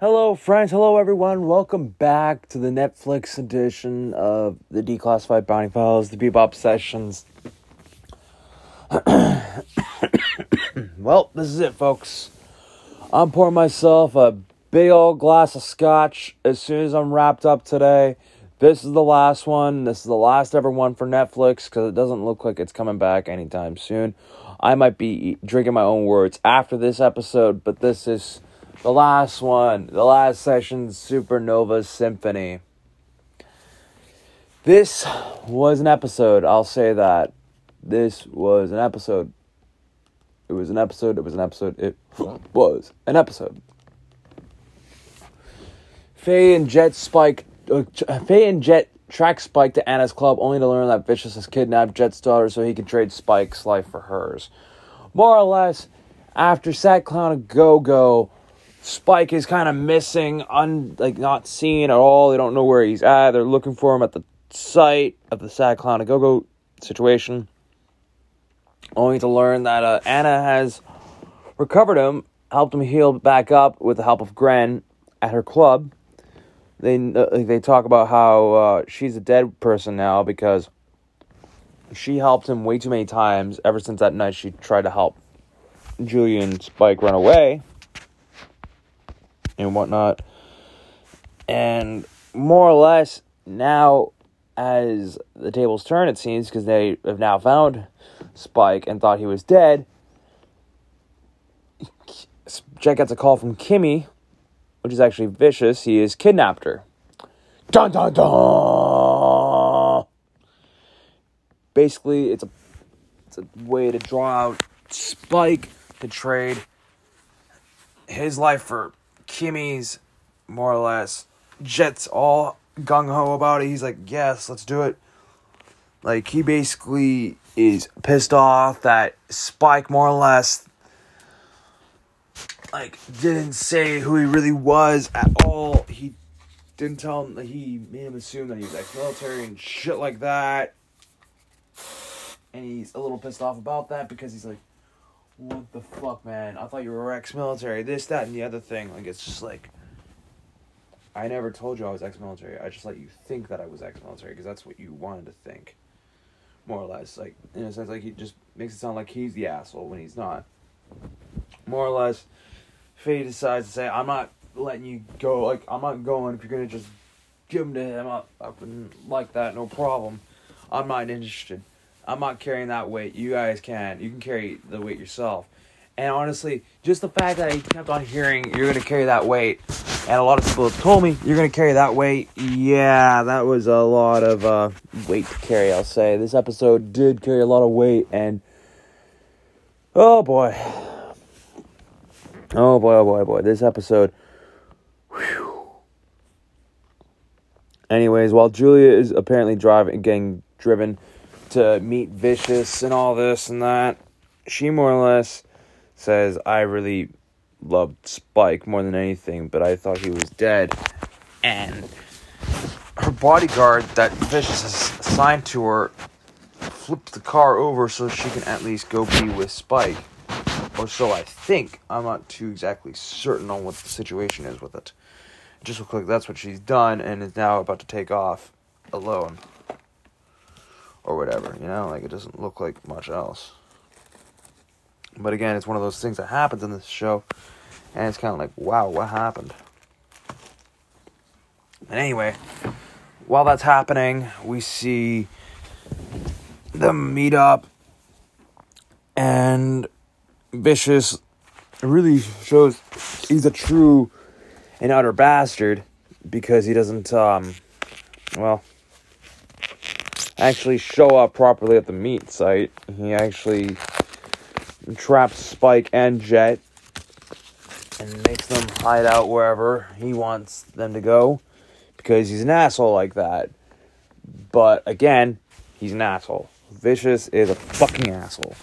Hello, friends. Hello, everyone. Welcome back to the Netflix edition of the Declassified Bounty Files, the Bebop Sessions. well, this is it, folks. I'm pouring myself a big old glass of scotch as soon as I'm wrapped up today. This is the last one. This is the last ever one for Netflix because it doesn't look like it's coming back anytime soon. I might be drinking my own words after this episode, but this is the last one, the last session, Supernova Symphony. This was an episode, I'll say that. This was an episode. It was an episode, it was an episode, it was an episode. Faye and Jet Spike, uh, Faye and Jet track Spike to Anna's club only to learn that Vicious has kidnapped Jet's daughter so he can trade Spike's life for hers. More or less, after Sad Clown Go Go, Spike is kind of missing, un, like not seen at all. They don't know where he's at. They're looking for him at the site of the Sad Clown Go Go situation. Only to learn that uh, Anna has recovered him, helped him heal back up with the help of Gren at her club they uh, they talk about how uh, she's a dead person now because she helped him way too many times ever since that night she tried to help Julian Spike run away and whatnot. And more or less now, as the tables turn, it seems because they have now found Spike and thought he was dead. Jack gets a call from Kimmy which is actually vicious, he has kidnapped her. Dun dun dun! Basically, it's a it's a way to draw out Spike to trade his life for Kimmy's, more or less. Jet's all gung ho about it. He's like, yes, let's do it. Like, he basically is pissed off that Spike, more or less, like didn't say who he really was at all. He didn't tell him that he made him assume that he was ex-military and shit like that. And he's a little pissed off about that because he's like, "What the fuck, man? I thought you were ex-military. This, that, and the other thing." Like it's just like. I never told you I was ex-military. I just let you think that I was ex-military because that's what you wanted to think, more or less. Like in a sense, like he just makes it sound like he's the asshole when he's not. More or less, Faye decides to say, I'm not letting you go, like, I'm not going if you're to just give him to him. I, I wouldn't like that, no problem. I'm not interested. I'm not carrying that weight. You guys can. You can carry the weight yourself. And honestly, just the fact that I kept on hearing you're to carry that weight, and a lot of people have told me you're to carry that weight, yeah, that was a lot of uh, weight to carry, I'll say. This episode did carry a lot of weight, and oh boy, Oh boy, oh boy, oh boy. This episode. Whew. Anyways, while Julia is apparently driving, getting driven to meet Vicious and all this and that, she more or less says, I really loved Spike more than anything, but I thought he was dead. And her bodyguard that Vicious has assigned to her flipped the car over so she can at least go be with Spike or so I think. I'm not too exactly certain on what the situation is with it. Just looks like that's what she's done and is now about to take off alone. Or whatever, you know? Like, it doesn't look like much else. But again, it's one of those things that happens in this show, and it's kind of like, wow, what happened? And anyway, while that's happening, we see the meetup, and Vicious really shows he's a true and utter bastard because he doesn't, um, well, actually show up properly at the meet site. He actually traps Spike and Jet and makes them hide out wherever he wants them to go because he's an asshole like that. But again, he's an asshole. Vicious is a fucking asshole.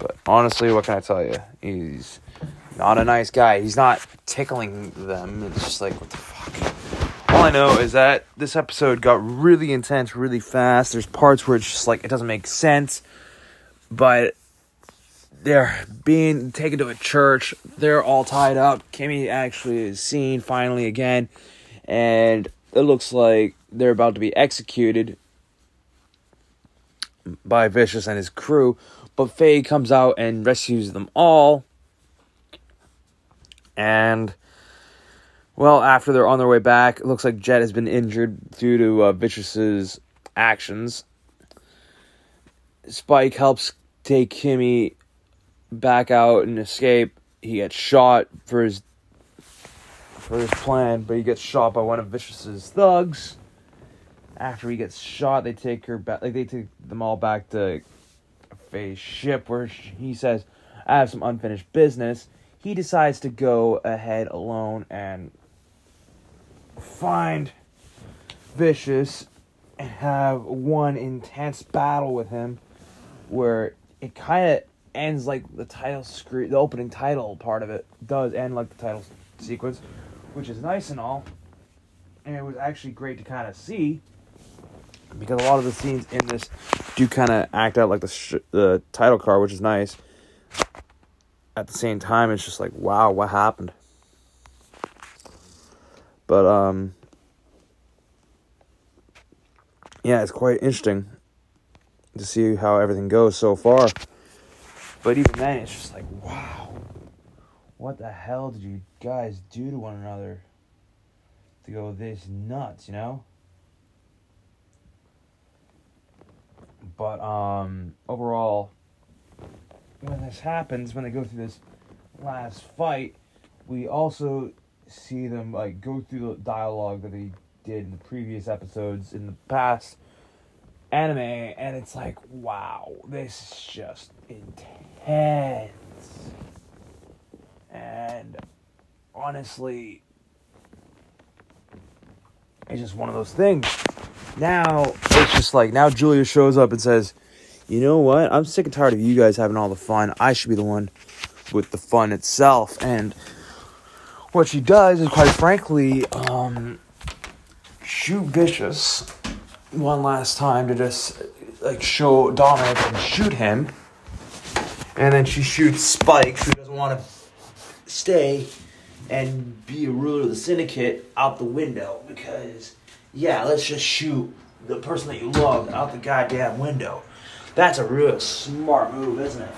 But honestly, what can I tell you? He's not a nice guy. He's not tickling them. It's just like, what the fuck? All I know is that this episode got really intense really fast. There's parts where it's just like, it doesn't make sense. But they're being taken to a church. They're all tied up. Kimmy actually is seen finally again, and it looks like they're about to be executed by Vicious and his crew. But Faye comes out and rescues them all. And, well, after they're on their way back, it looks like Jet has been injured due to uh, Vicious's actions. Spike helps take Kimmy back out and escape. He gets shot for his for his plan, but he gets shot by one of Vicious's thugs. After he gets shot, they take her back. Like they take them all back to Faye's ship, where she, he says, "I have some unfinished business." He decides to go ahead alone and find Vicious and have one intense battle with him, where it kind of ends like the title screen, the opening title part of it does end like the title sequence, which is nice and all. And it was actually great to kind of see because a lot of the scenes in this do kind of act out like the sh- the title card, which is nice. At the same time, it's just like, wow, what happened? But um, yeah, it's quite interesting to see how everything goes so far. But even then, it's just like, wow, what the hell did you guys do to one another to go this nuts, you know? But um, overall, when this happens, when they go through this last fight, we also see them like go through the dialogue that they did in the previous episodes in the past anime, and it's like, wow, this is just intense. And honestly, it's just one of those things. Now, it's just like, now Julia shows up and says, you know what? I'm sick and tired of you guys having all the fun. I should be the one with the fun itself. And what she does is, quite frankly, um, shoot Vicious one last time to just like show Dominic and shoot him. And then she shoots Spike, who doesn't want to stay and be a ruler of the syndicate, out the window because, yeah, let's just shoot the person that you love out the goddamn window. That's a real smart move, isn't it?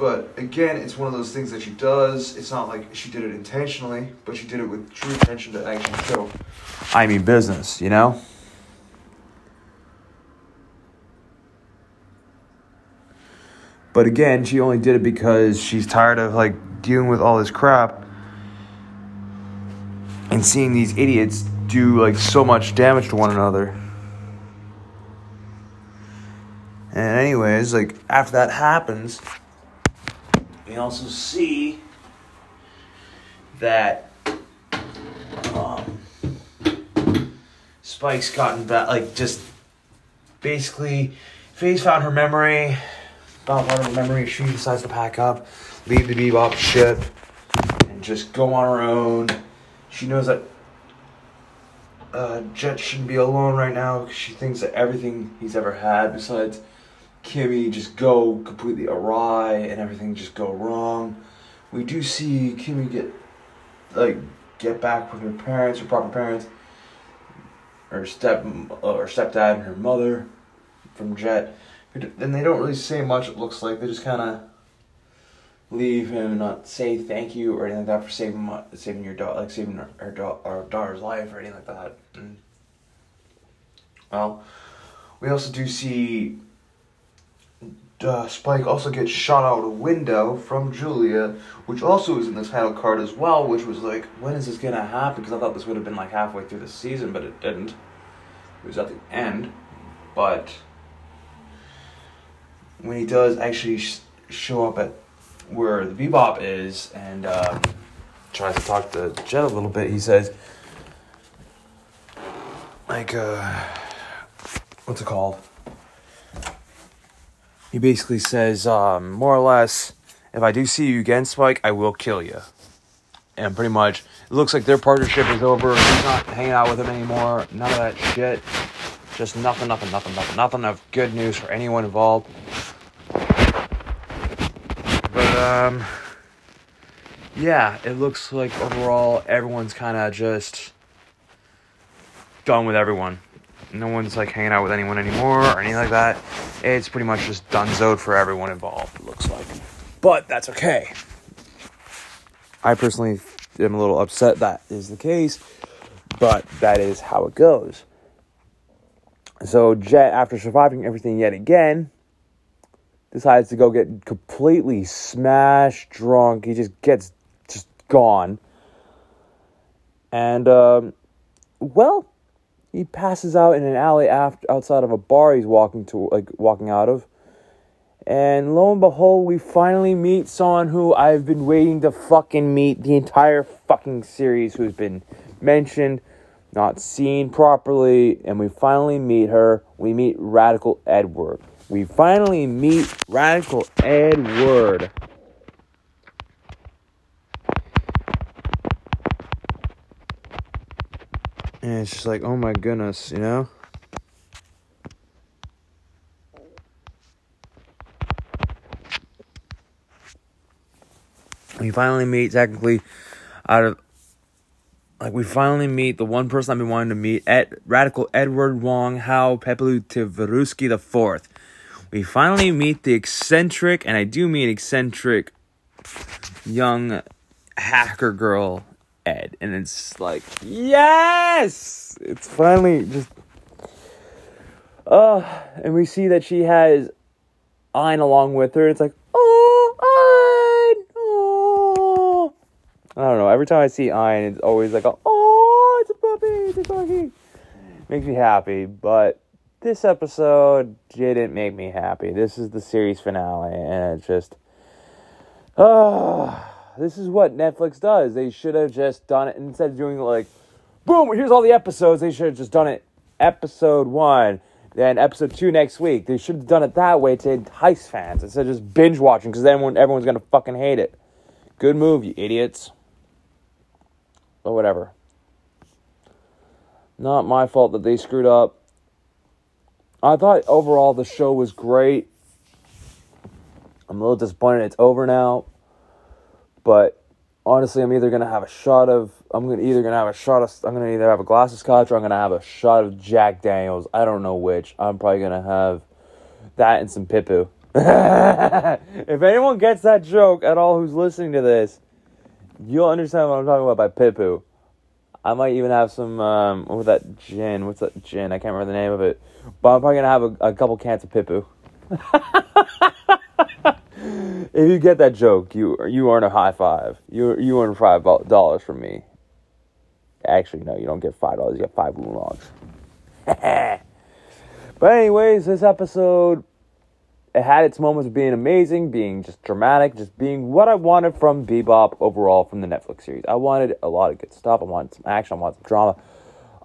But again, it's one of those things that she does. It's not like she did it intentionally, but she did it with true intention to actually show I mean business, you know? But again, she only did it because she's tired of like dealing with all this crap and seeing these idiots do like so much damage to one another. And anyways, like after that happens, we also see that um, Spike's gotten back, like just basically, Faye's found her memory. About part of her memory, she decides to pack up, leave the Bebop ship, and just go on her own. She knows that uh, Jet shouldn't be alone right now because she thinks that everything he's ever had besides Kimmy just go completely awry and everything just go wrong. We do see Kimmy get like get back with her parents, her proper parents, her step uh, or stepdad and her mother from Jet. And they don't really say much. It looks like they just kind of leave him and not say thank you or anything like that for saving saving your daughter, like saving our, our, our daughter's life or anything like that. And, well, we also do see uh, Spike also gets shot out a window from Julia, which also is in the title card as well. Which was like, when is this gonna happen? Because I thought this would have been like halfway through the season, but it didn't. It was at the end, but when he does actually sh- show up at where the Bebop is and um, tries to talk to Jet a little bit, he says, like, uh, what's it called? he basically says, um, more or less, if I do see you again, Spike, I will kill you. And pretty much, it looks like their partnership is over. He's not hanging out with him anymore. None of that shit. Just nothing, nothing, nothing, nothing, nothing of good news for anyone involved. But, um, yeah, it looks like overall everyone's kind of just done with everyone. No one's like hanging out with anyone anymore or anything like that. It's pretty much just done for everyone involved, it looks like. But that's okay. I personally am a little upset that is the case, but that is how it goes. So Jet, after surviving everything yet again, decides to go get completely smashed drunk. He just gets just gone. And, um, well, he passes out in an alley after, outside of a bar he's walking to, like, walking out of. And lo and behold, we finally meet someone who I've been waiting to fucking meet the entire fucking series, who's been mentioned, not seen properly, and we finally meet her. We meet Radical Edward. We finally meet Radical Edward. And it's just like, oh my goodness, you know? we finally meet technically out of like we finally meet the one person I've been wanting to meet, Ed, Radical Edward Wong Hau Pepelu Tivrusky the fourth. We finally meet the eccentric, and I do mean eccentric, young hacker girl Ed, and it's like yes, it's finally just. Oh, and we see that she has Ein along with her. It's like, oh, oh I don't know. Every time I see Ein, it's always like, oh, it's a puppy, it's a doggy. Makes me happy, but this episode didn't make me happy. This is the series finale, and it's just, oh, this is what Netflix does. They should have just done it instead of doing like, boom, here's all the episodes. They should have just done it episode one, then episode two next week. They should have done it that way to entice fans instead of just binge watching because then everyone's gonna fucking hate it. Good move, you idiots but whatever. Not my fault that they screwed up. I thought overall the show was great. I'm a little disappointed it's over now. But honestly, I'm either gonna have a shot of I'm gonna either gonna have a shot of I'm gonna either have a glass of scotch or I'm gonna have a shot of Jack Daniels. I don't know which. I'm probably gonna have that and some Pipu. if anyone gets that joke at all who's listening to this, You'll understand what I'm talking about by Pipu. I might even have some um with that gin. What's that gin? I can't remember the name of it. But I'm probably gonna have a, a couple cans of Pipu. if you get that joke, you you earn a high five. You you earn five dollars from me. Actually, no, you don't get five dollars. You get five logs. but anyways, this episode it had its moments of being amazing, being just dramatic, just being what I wanted from Bebop overall from the Netflix series. I wanted a lot of good stuff. I wanted some action. I wanted some drama.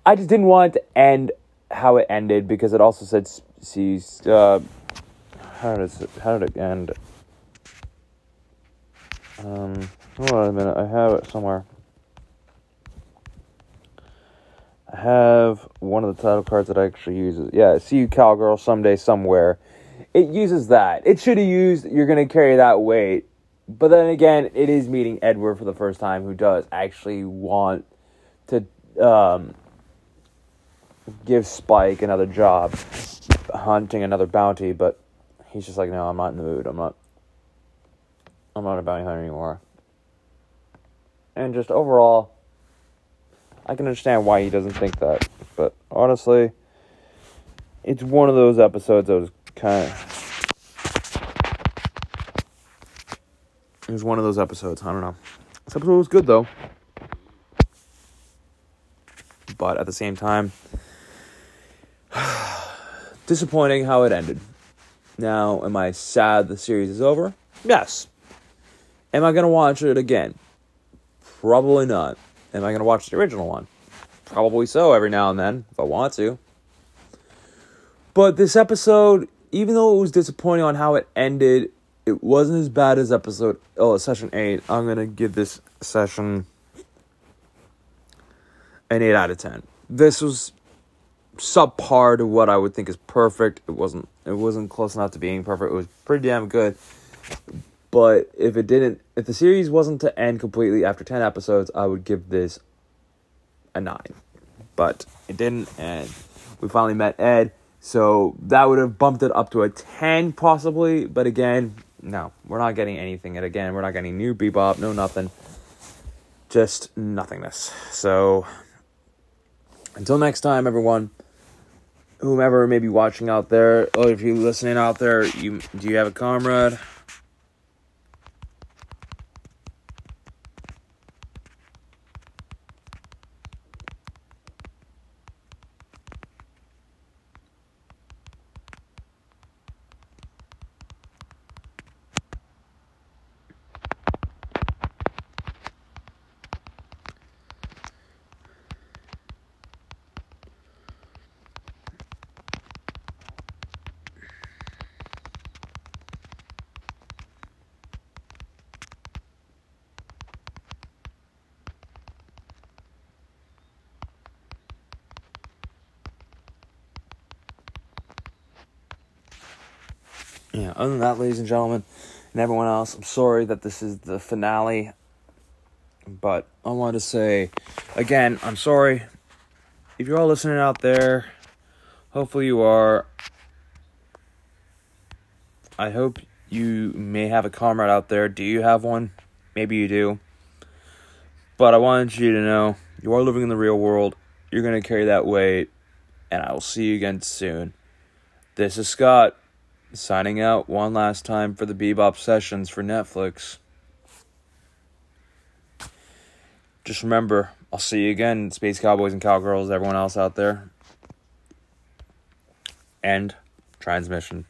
I just didn't want it to end how it ended because it also said sees uh, how does it how did it end? Um, hold on a minute. I have it somewhere. I have one of the title cards that I actually use. Yeah, see you cowgirl someday somewhere it uses that. It should have used you're to carry that weight. But then again, it is meeting Edward for the first time who does actually want to um, give Spike another job hunting another bounty, but he's just like, no, I'm not in the mood. I'm not I'm not a bounty hunter anymore. And just overall, I can understand why he doesn't think that. But honestly, it's one of those episodes that was kind of. It was one of those episodes. I don't know. This episode was good though. But at the same time, disappointing how it ended. Now, am I sad the series is over? Yes. Am I going to watch it again? Probably not. Am I going to watch the original one? Probably so every now and then if I want to. But this episode even though it was disappointing on how it ended, it wasn't as bad as episode oh session eight. I'm gonna give this session an eight out of ten. This was subpar to what I would think is perfect. It wasn't it wasn't close enough to being perfect. It was pretty damn good. But if it didn't, if the series wasn't to end completely after 10 episodes, I would give this a 9. But it didn't, and we finally met Ed. So that would have bumped it up to a 10 possibly. But again, no, we're not getting anything. And again, we're not getting new bebop, no nothing. Just nothingness. So until next time, everyone whomever may be watching out there, or if you're listening out there, you do you have a comrade? Yeah, other than that, ladies and gentlemen, and everyone else, I'm sorry that this is the finale. But I want to say, again, I'm sorry. If you're all listening out there, hopefully you are. I hope you may have a comrade out there. Do you have one? Maybe you do. But I wanted you to know you are living in the real world. You're going to carry that weight. And I will see you again soon. This is Scott signing out one last time for the Bebop Sessions for Netflix. Just remember, I'll see you again, Space Cowboys and Cowgirls, everyone else out there. End transmission.